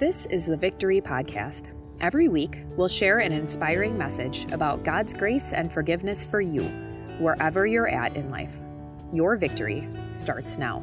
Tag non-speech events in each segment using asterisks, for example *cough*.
This is the Victory Podcast. Every week, we'll share an inspiring message about God's grace and forgiveness for you, wherever you're at in life. Your victory starts now.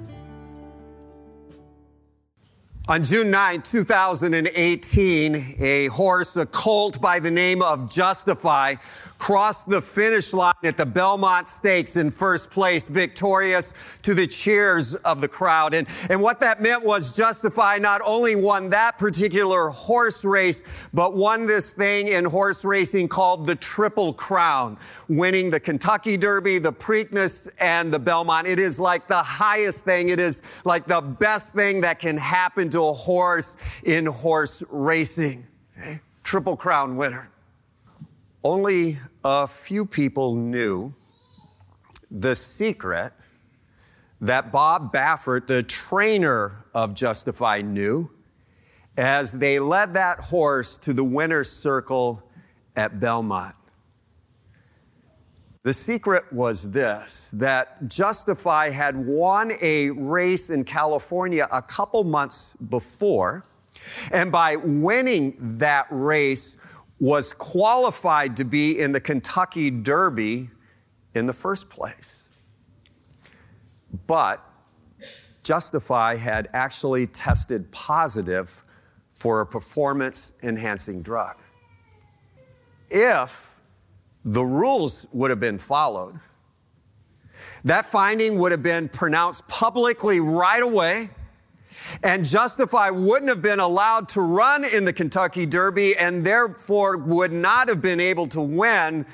On June 9, 2018, a horse, a colt by the name of Justify, crossed the finish line at the Belmont Stakes in first place, victorious to the cheers of the crowd. And, and what that meant was Justify not only won that particular horse race, but won this thing in horse racing called the Triple Crown, winning the Kentucky Derby, the Preakness, and the Belmont. It is like the highest thing. It is like the best thing that can happen to a horse in horse racing. Okay? Triple Crown winner. Only a few people knew the secret that Bob Baffert, the trainer of Justify, knew as they led that horse to the winner's circle at Belmont. The secret was this that Justify had won a race in California a couple months before. And by winning that race, was qualified to be in the Kentucky Derby in the first place. But Justify had actually tested positive for a performance enhancing drug. If the rules would have been followed, that finding would have been pronounced publicly right away and Justify wouldn't have been allowed to run in the Kentucky Derby and therefore would not have been able to win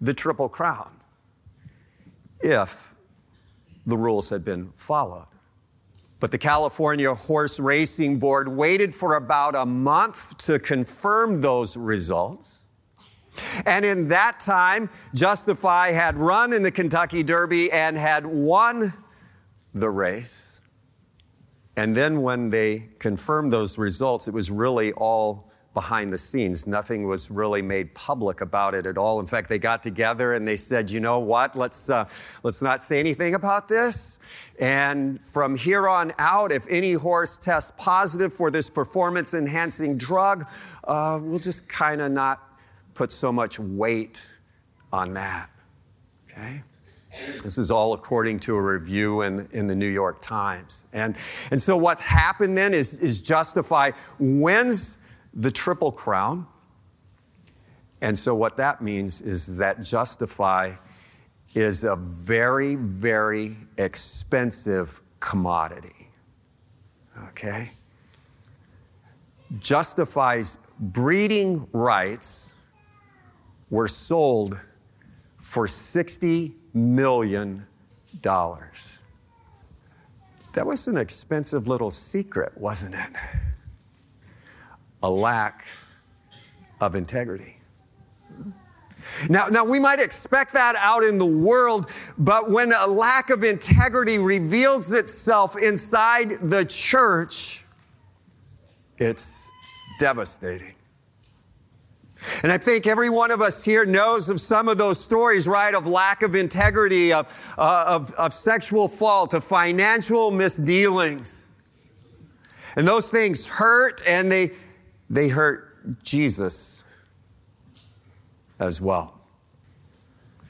the Triple Crown if the rules had been followed. But the California Horse Racing Board waited for about a month to confirm those results. And in that time, Justify had run in the Kentucky Derby and had won the race. And then when they confirmed those results, it was really all behind the scenes. Nothing was really made public about it at all. In fact, they got together and they said, you know what, let's, uh, let's not say anything about this. And from here on out, if any horse tests positive for this performance enhancing drug, uh, we'll just kind of not put so much weight on that. Okay? This is all according to a review in, in the New York Times. And, and so what happened then is, is Justify wins the Triple Crown. And so what that means is that Justify is a very, very expensive commodity. Okay? Justify's breeding rights were sold for 60 million dollars. That was an expensive little secret, wasn't it? A lack of integrity. Now, now, we might expect that out in the world, but when a lack of integrity reveals itself inside the church, it's devastating. And I think every one of us here knows of some of those stories, right? Of lack of integrity, of, uh, of, of sexual fault, of financial misdealings. And those things hurt and they, they hurt Jesus as well.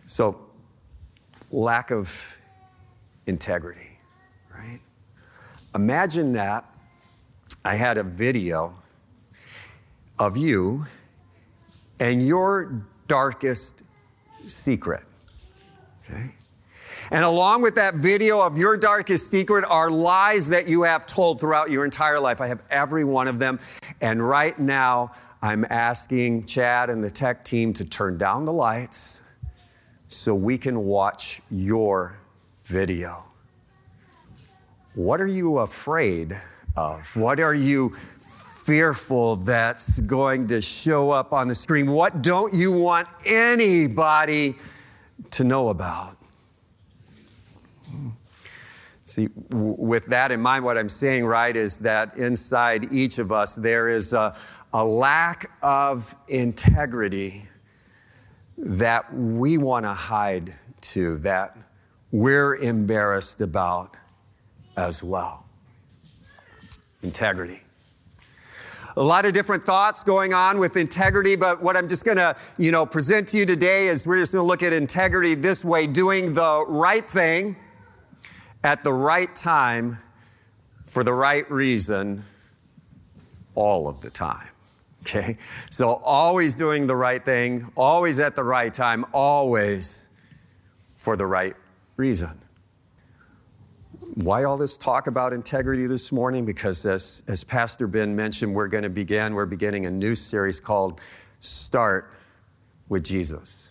So, lack of integrity, right? Imagine that I had a video of you and your darkest secret. Okay? And along with that video of your darkest secret are lies that you have told throughout your entire life. I have every one of them. And right now, I'm asking Chad and the tech team to turn down the lights so we can watch your video. What are you afraid of? What are you fearful that's going to show up on the screen? What don't you want anybody to know about? See, with that in mind, what I'm saying, right, is that inside each of us, there is a, a lack of integrity that we want to hide to, that we're embarrassed about as well. Integrity. A lot of different thoughts going on with integrity, but what I'm just going to, you know, present to you today is we're just going to look at integrity this way, doing the right thing at the right time for the right reason all of the time. Okay? So always doing the right thing, always at the right time, always for the right reason. Why all this talk about integrity this morning? Because as, as Pastor Ben mentioned, we're going to begin, we're beginning a new series called Start with Jesus.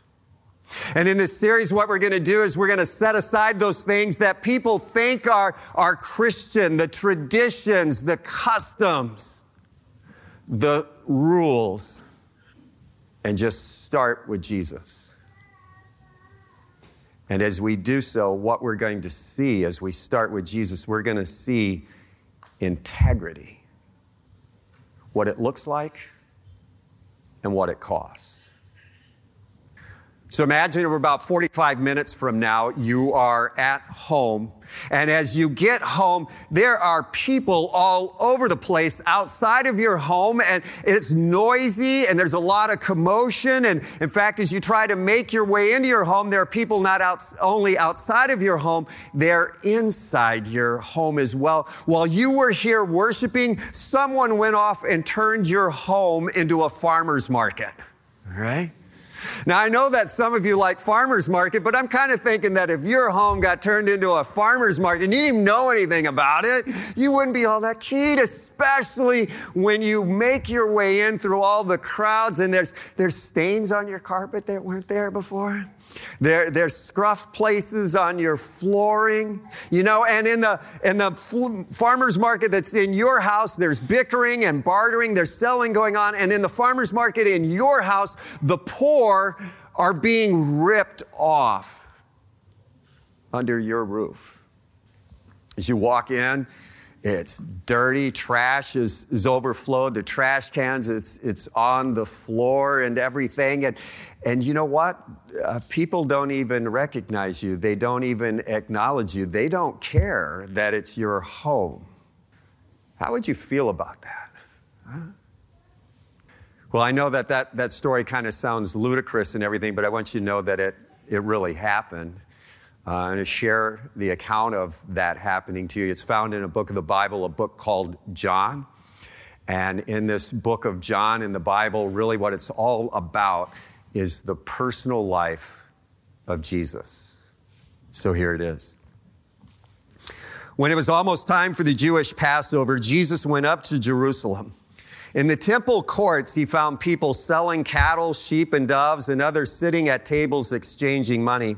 And in this series, what we're going to do is we're going to set aside those things that people think are, are Christian, the traditions, the customs, the rules, and just start with Jesus. And as we do so, what we're going to see as we start with Jesus, we're going to see integrity, what it looks like, and what it costs. So imagine we're about 45 minutes from now, you are at home. And as you get home, there are people all over the place outside of your home and it's noisy and there's a lot of commotion. And in fact, as you try to make your way into your home, there are people not out, only outside of your home, they're inside your home as well. While you were here worshiping, someone went off and turned your home into a farmer's market. Right? Now, I know that some of you like farmer's market, but I'm kind of thinking that if your home got turned into a farmer's market and you didn't even know anything about it, you wouldn't be all that keen, especially when you make your way in through all the crowds and there's, there's stains on your carpet that weren't there before. There, there's scruff places on your flooring, you know, and in the, in the farmer's market that's in your house, there's bickering and bartering, there's selling going on. And in the farmer's market in your house, the poor are being ripped off under your roof. As you walk in, it's dirty. Trash is, is overflowed. The trash cans, it's, it's on the floor and everything. And, and you know what? Uh, people don't even recognize you. They don't even acknowledge you. They don't care that it's your home. How would you feel about that? Huh? Well, I know that that, that story kind of sounds ludicrous and everything, but I want you to know that it, it really happened uh, and to share the account of that happening to you. It's found in a book of the Bible, a book called John. And in this book of John in the Bible, really what it's all about is the personal life of Jesus. So here it is. When it was almost time for the Jewish Passover, Jesus went up to Jerusalem. In the temple courts, he found people selling cattle, sheep, and doves, and others sitting at tables exchanging money.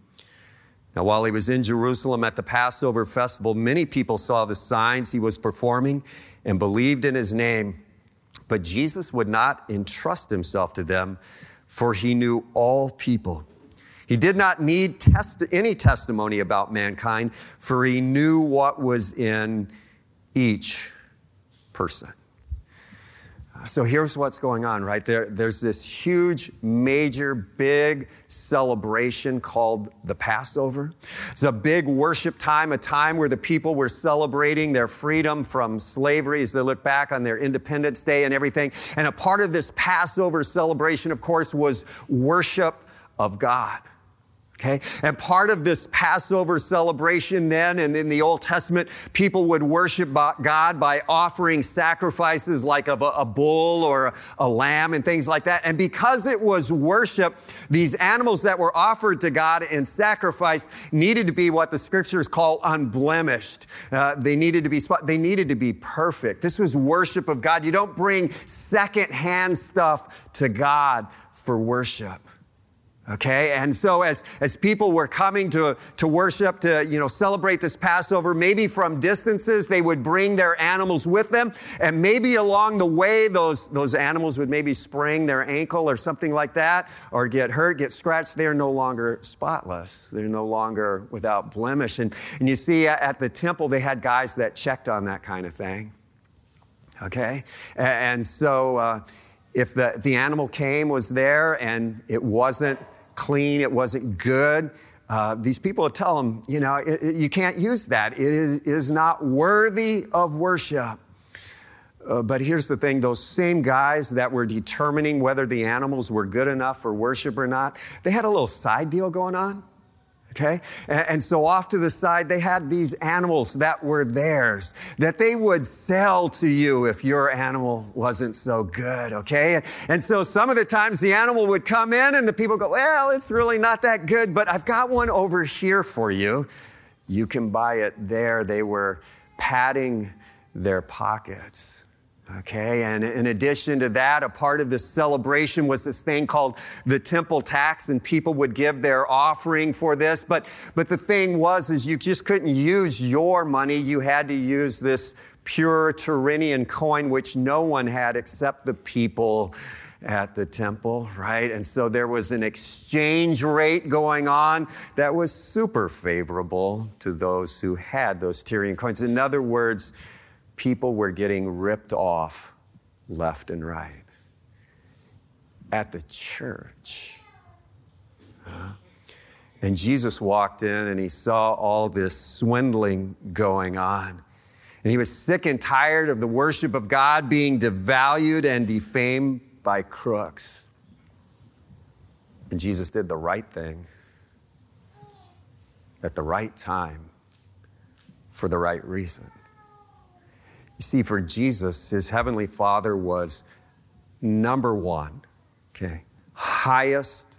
Now, while he was in Jerusalem at the Passover festival, many people saw the signs he was performing and believed in his name. But Jesus would not entrust himself to them, for he knew all people. He did not need test- any testimony about mankind, for he knew what was in each person. So here's what's going on, right? There, there's this huge, major, big celebration called the Passover. It's a big worship time, a time where the people were celebrating their freedom from slavery as they look back on their Independence Day and everything. And a part of this Passover celebration, of course, was worship of God. Okay? And part of this Passover celebration then and in the Old Testament, people would worship God by offering sacrifices like of a, a bull or a lamb and things like that. And because it was worship, these animals that were offered to God in sacrifice needed to be what the scriptures call unblemished. Uh, they needed to be, they needed to be perfect. This was worship of God. You don't bring secondhand stuff to God for worship. Okay, and so as, as people were coming to, to worship, to you know, celebrate this Passover, maybe from distances, they would bring their animals with them. And maybe along the way, those, those animals would maybe sprain their ankle or something like that, or get hurt, get scratched. They're no longer spotless. They're no longer without blemish. And, and you see at the temple, they had guys that checked on that kind of thing. Okay, and so uh, if the, the animal came, was there, and it wasn't clean, it wasn't good. Uh, these people would tell them, you know, it, it, you can't use that. It is, is not worthy of worship. Uh, but here's the thing those same guys that were determining whether the animals were good enough for worship or not, they had a little side deal going on. Okay? And, so off to the side, they had these animals that were theirs that they would sell to you if your animal wasn't so good. Okay? And so some of the times the animal would come in and the people go, well, it's really not that good, but I've got one over here for you. You can buy it there. They were padding their pockets. Okay, and in addition to that, a part of this celebration was this thing called the temple tax, and people would give their offering for this. But, but the thing was, is you just couldn't use your money. You had to use this pure Tyrian coin, which no one had except the people at the temple, right? And so there was an exchange rate going on that was super favorable to those who had those Tyrian coins. In other words, people were getting ripped off left and right. At the church. and Jesus walked in and he saw all this swindling going on. And he was sick and tired of the worship of God being devalued and defamed by crooks. And Jesus did the right thing at the right time for the right reason. You see, for Jesus, his heavenly Father was number one, okay, highest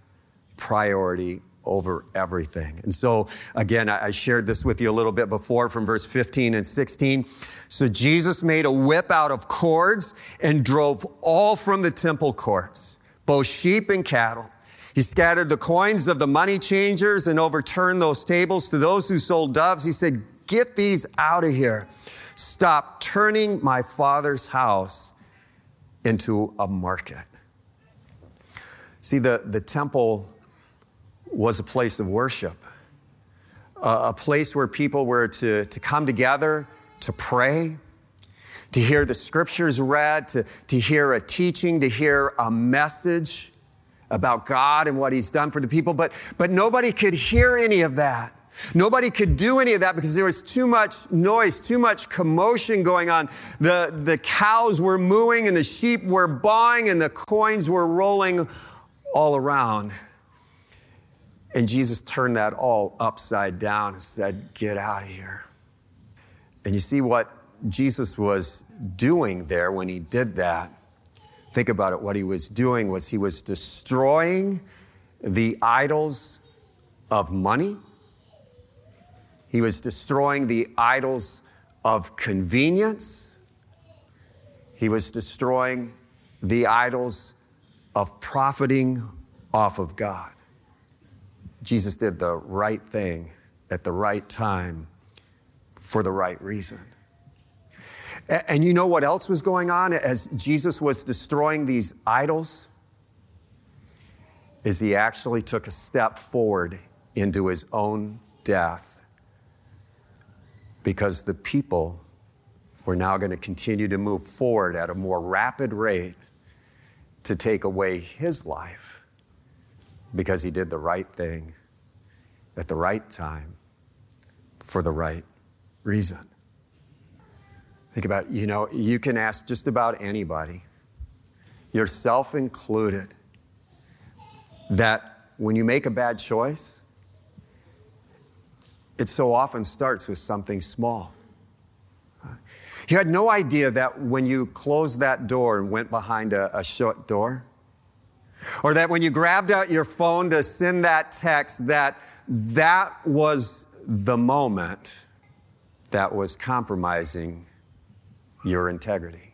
priority over everything. And so, again, I shared this with you a little bit before from verse 15 and 16. So, Jesus made a whip out of cords and drove all from the temple courts, both sheep and cattle. He scattered the coins of the money changers and overturned those tables. To those who sold doves, he said, Get these out of here. Stop turning my father's house into a market. See, the, the temple was a place of worship, a place where people were to, to come together to pray, to hear the scriptures read, to, to hear a teaching, to hear a message about God and what He's done for the people. But, but nobody could hear any of that Nobody could do any of that because there was too much noise, too much commotion going on. The, the cows were mooing and the sheep were bawing and the coins were rolling all around. And Jesus turned that all upside down and said, Get out of here. And you see what Jesus was doing there when he did that. Think about it. What he was doing was he was destroying the idols of money he was destroying the idols of convenience. He was destroying the idols of profiting off of God. Jesus did the right thing at the right time for the right reason. And you know what else was going on as Jesus was destroying these idols? Is he actually took a step forward into his own death because the people were now going to continue to move forward at a more rapid rate to take away his life because he did the right thing at the right time for the right reason. Think about, you know, you can ask just about anybody, yourself included, that when you make a bad choice, it so often starts with something small. You had no idea that when you closed that door and went behind a, a shut door, or that when you grabbed out your phone to send that text, that that was the moment that was compromising your integrity.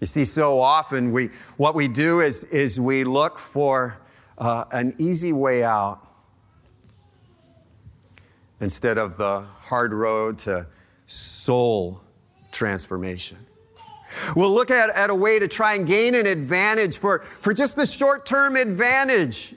You see, so often we, what we do is, is we look for uh, an easy way out instead of the hard road to soul transformation. We'll look at, at a way to try and gain an advantage for, for just the short term advantage.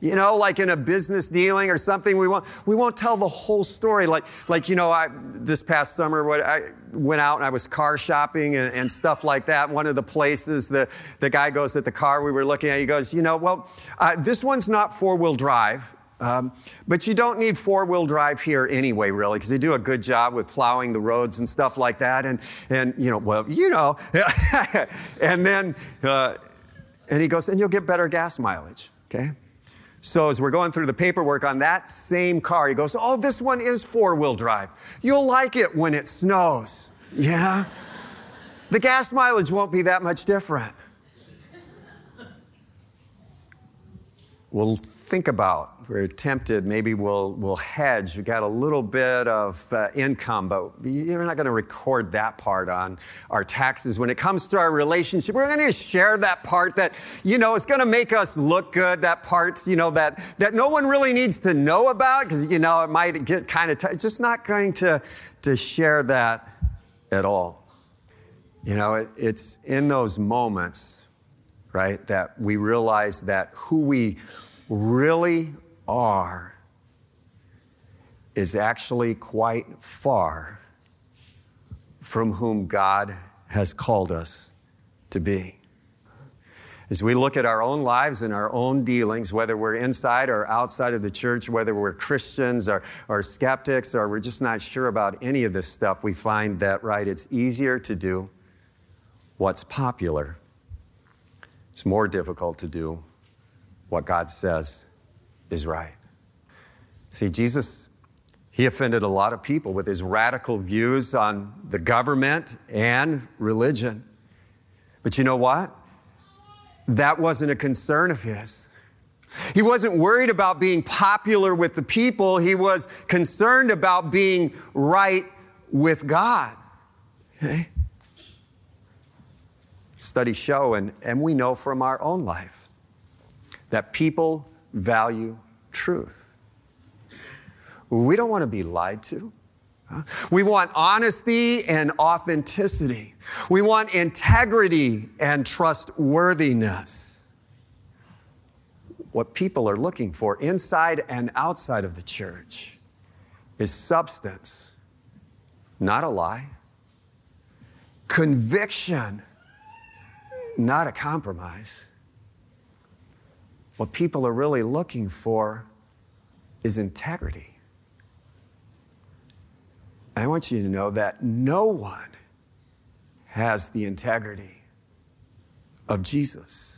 You know, like in a business dealing or something, we won't, we won't tell the whole story. Like, like you know, I, this past summer, what, I went out and I was car shopping and, and stuff like that. One of the places, the, the guy goes at the car we were looking at, he goes, you know, well, uh, this one's not four wheel drive. Um, but you don't need four wheel drive here anyway, really, because they do a good job with plowing the roads and stuff like that. And, and you know, well, you know. *laughs* and then, uh, and he goes, and you'll get better gas mileage, okay? So as we're going through the paperwork on that same car, he goes, oh, this one is four wheel drive. You'll like it when it snows. Yeah? the gas mileage won't be that much different. Well, think about. We're tempted, maybe we'll, we'll hedge. We got a little bit of uh, income, but you're not going to record that part on our taxes. When it comes to our relationship, we're going to share that part that, you know, it's going to make us look good. That part, you know, that, that no one really needs to know about because, you know, it might get kind of, t- just not going to, to share that at all. You know, it, it's in those moments, right, that we realize that who we really are is actually quite far from whom God has called us to be. As we look at our own lives and our own dealings, whether we're inside or outside of the church, whether we're Christians or, or skeptics or we're just not sure about any of this stuff, we find that, right, it's easier to do what's popular. It's more difficult to do what God says is right. See, Jesus, he offended a lot of people with his radical views on the government and religion. But you know what? That wasn't a concern of his. He wasn't worried about being popular with the people. He was concerned about being right with God. Okay? Studies show, and, and we know from our own life, that people value truth. We don't want to be lied to. We want honesty and authenticity. We want integrity and trustworthiness. What people are looking for inside and outside of the church is substance, not a lie, conviction, not a compromise what people are really looking for is integrity. I want you to know that no one has the integrity of Jesus.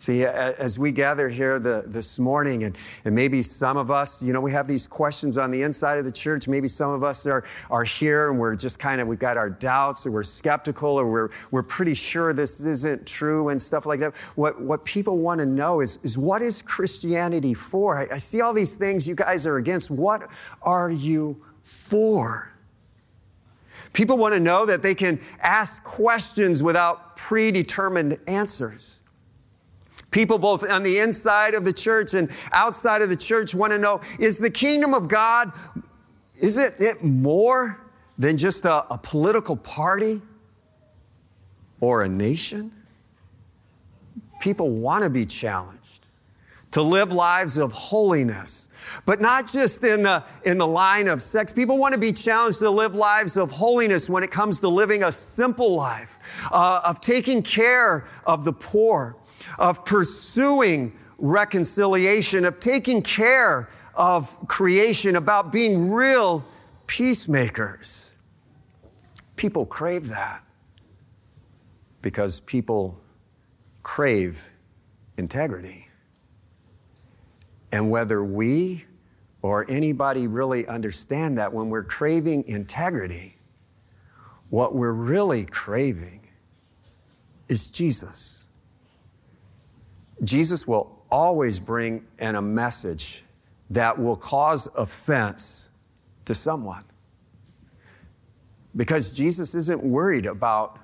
See, as we gather here the, this morning, and, and maybe some of us, you know, we have these questions on the inside of the church. Maybe some of us are, are here and we're just kind of, we've got our doubts or we're skeptical or we're, we're pretty sure this isn't true and stuff like that. What, what people want to know is, is what is Christianity for? I, I see all these things you guys are against. What are you for? People want to know that they can ask questions without predetermined answers. People both on the inside of the church and outside of the church want to know, is the kingdom of God, is it, it more than just a, a political party or a nation? People want to be challenged to live lives of holiness. But not just in the, in the line of sex. People want to be challenged to live lives of holiness when it comes to living a simple life, uh, of taking care of the poor, of pursuing reconciliation, of taking care of creation, about being real peacemakers. People crave that because people crave integrity. And whether we or anybody really understand that when we're craving integrity, what we're really craving is Jesus. Jesus will always bring in a message that will cause offense to someone. because Jesus isn't worried about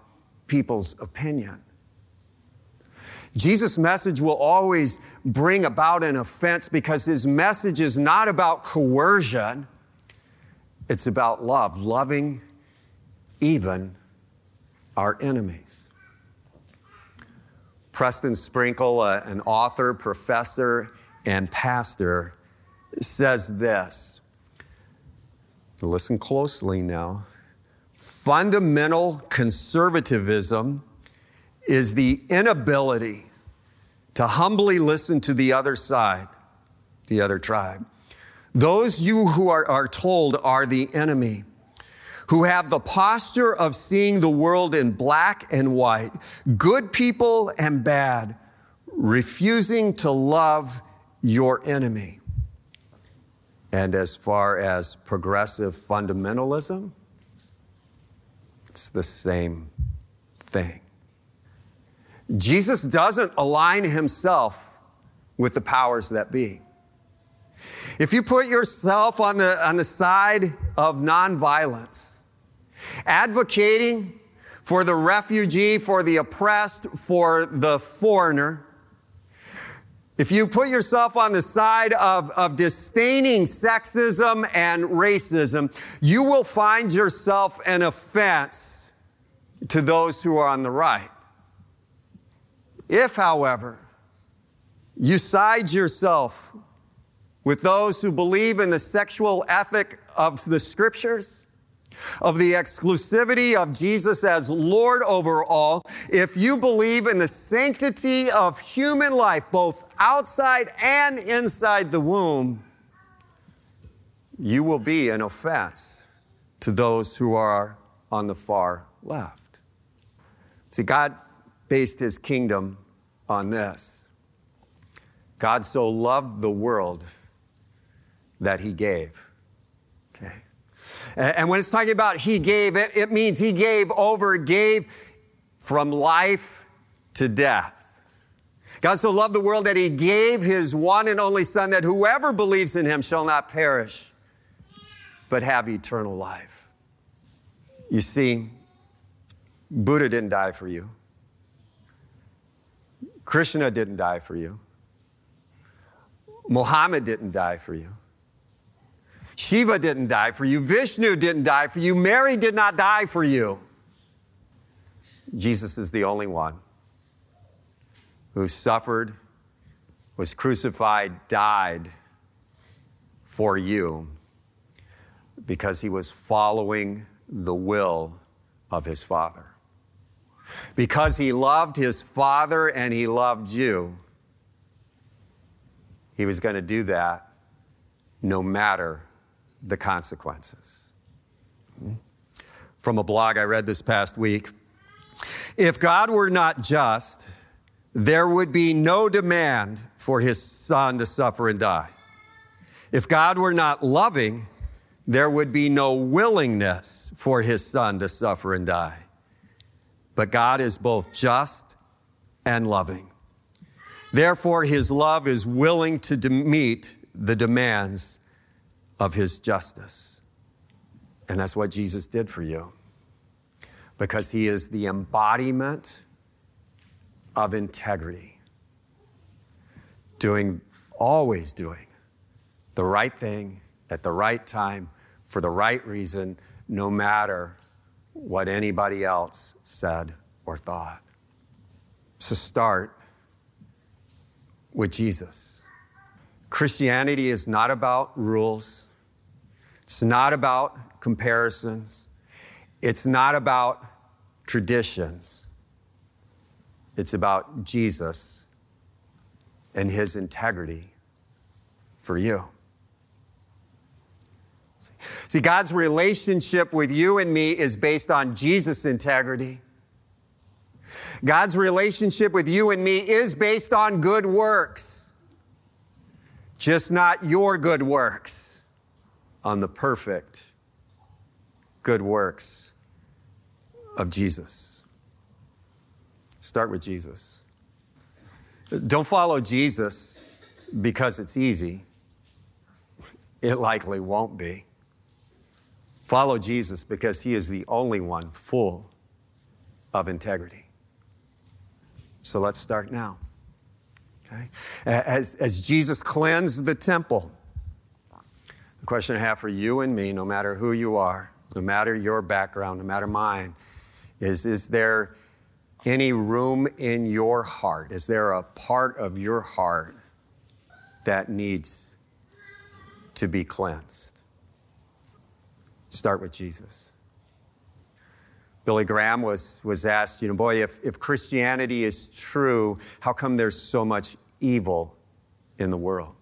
people's opinion. Jesus' message will always bring about an offense because his message is not about coercion, it's about love, loving even our enemies. Preston Sprinkle, uh, an author, professor, and pastor, says this. Listen closely now. Fundamental conservatism is the inability to humbly listen to the other side, the other tribe. Those you who are, are told are the enemy, who have the posture of seeing the world in black and white, good people and bad, refusing to love your enemy. And as far as progressive fundamentalism, it's the same thing. Jesus doesn't align himself with the powers that be. If you put yourself on the, on the side of nonviolence, advocating for the refugee, for the oppressed, for the foreigner, if you put yourself on the side of, of disdaining sexism and racism, you will find yourself an offense to those who are on the right. If, however, you side yourself with those who believe in the sexual ethic of the scriptures, of the exclusivity of Jesus as Lord over all, if you believe in the sanctity of human life, both outside and inside the womb, you will be an offense to those who are on the far left. See, God based his kingdom on this God so loved the world that he gave. Okay. And when it's talking about he gave, it, it means he gave over, gave from life to death. God so loved the world that he gave his one and only son that whoever believes in him shall not perish, but have eternal life. You see, Buddha didn't die for you. Krishna didn't die for you. Muhammad didn't die for you. Shiva didn't die for you. Vishnu didn't die for you. Mary did not die for you. Jesus is the only one who suffered, was crucified, died for you because he was following the will of his Father. Because he loved his Father and he loved you, he was going to do that no matter the consequences. From a blog I read this past week if God were not just, there would be no demand for his son to suffer and die. If God were not loving, there would be no willingness for his son to suffer and die. But God is both just and loving. Therefore, his love is willing to meet the demands of his justice. And that's what Jesus did for you. Because he is the embodiment of integrity. Doing, always doing the right thing at the right time for the right reason, no matter what anybody else said or thought. So start with Jesus. Christianity is not about rules. It's not about comparisons. It's not about traditions. It's about Jesus and his integrity for you. See, God's relationship with you and me is based on Jesus' integrity. God's relationship with you and me is based on good works, just not your good works, on the perfect good works of Jesus. Start with Jesus. Don't follow Jesus because it's easy. It likely won't be. Follow Jesus because he is the only one full of integrity. So let's start now. Okay? As, as Jesus cleansed the temple, question I have for you and me, no matter who you are, no matter your background, no matter mine, is is there any room in your heart? Is there a part of your heart that needs to be cleansed? Start with Jesus. Billy Graham was, was asked, you know, boy, if, if Christianity is true, how come there's so much evil in the world?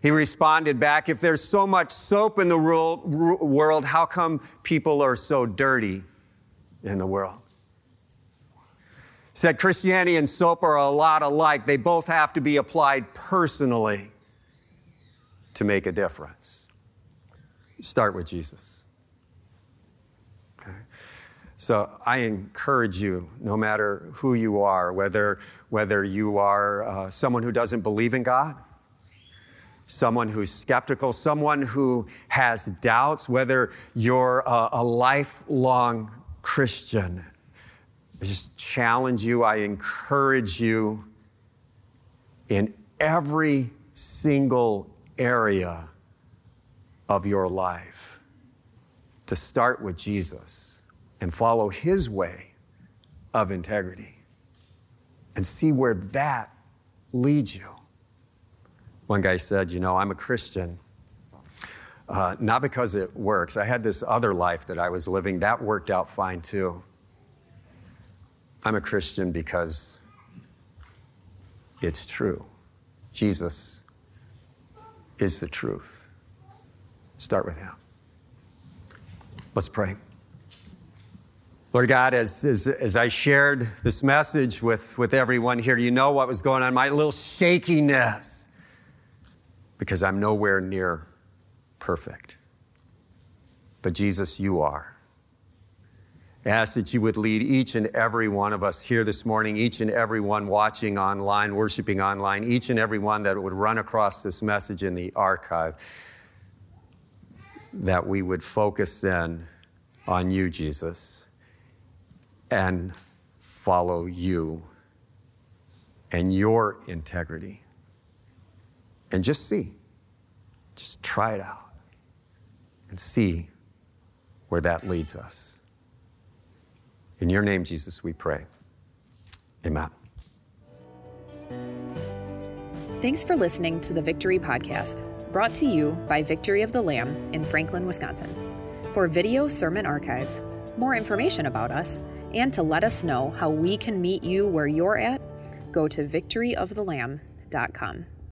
He responded back, if there's so much soap in the world, how come people are so dirty in the world? Said Christianity and soap are a lot alike. They both have to be applied personally to make a difference. Start with Jesus. Okay? So I encourage you, no matter who you are, whether, whether you are uh, someone who doesn't believe in God, someone who's skeptical, someone who has doubts, whether you're a, a lifelong Christian. I just challenge you, I encourage you in every single area of your life to start with Jesus and follow his way of integrity and see where that leads you. One guy said, You know, I'm a Christian. Uh, not because it works. I had this other life that I was living, that worked out fine too. I'm a Christian because it's true. Jesus is the truth. Start with Him. Let's pray. Lord God, as, as, as, I shared this message with, with everyone here, you know what was going on, my little shakiness because I'm nowhere near perfect. But Jesus, you are. I ask that you would lead each and every one of us here this morning, each and every one watching online, worshiping online, each and every one that would run across this message in the archive, that we would focus in on you, Jesus, and follow you and your integrity and just see. Just try it out and see where that leads us. In your name, Jesus, we pray. Amen. Thanks for listening to the Victory Podcast, brought to you by Victory of the Lamb in Franklin, Wisconsin. For video sermon archives, more information about us, and to let us know how we can meet you where you're at, go to victoryofthelamb.com.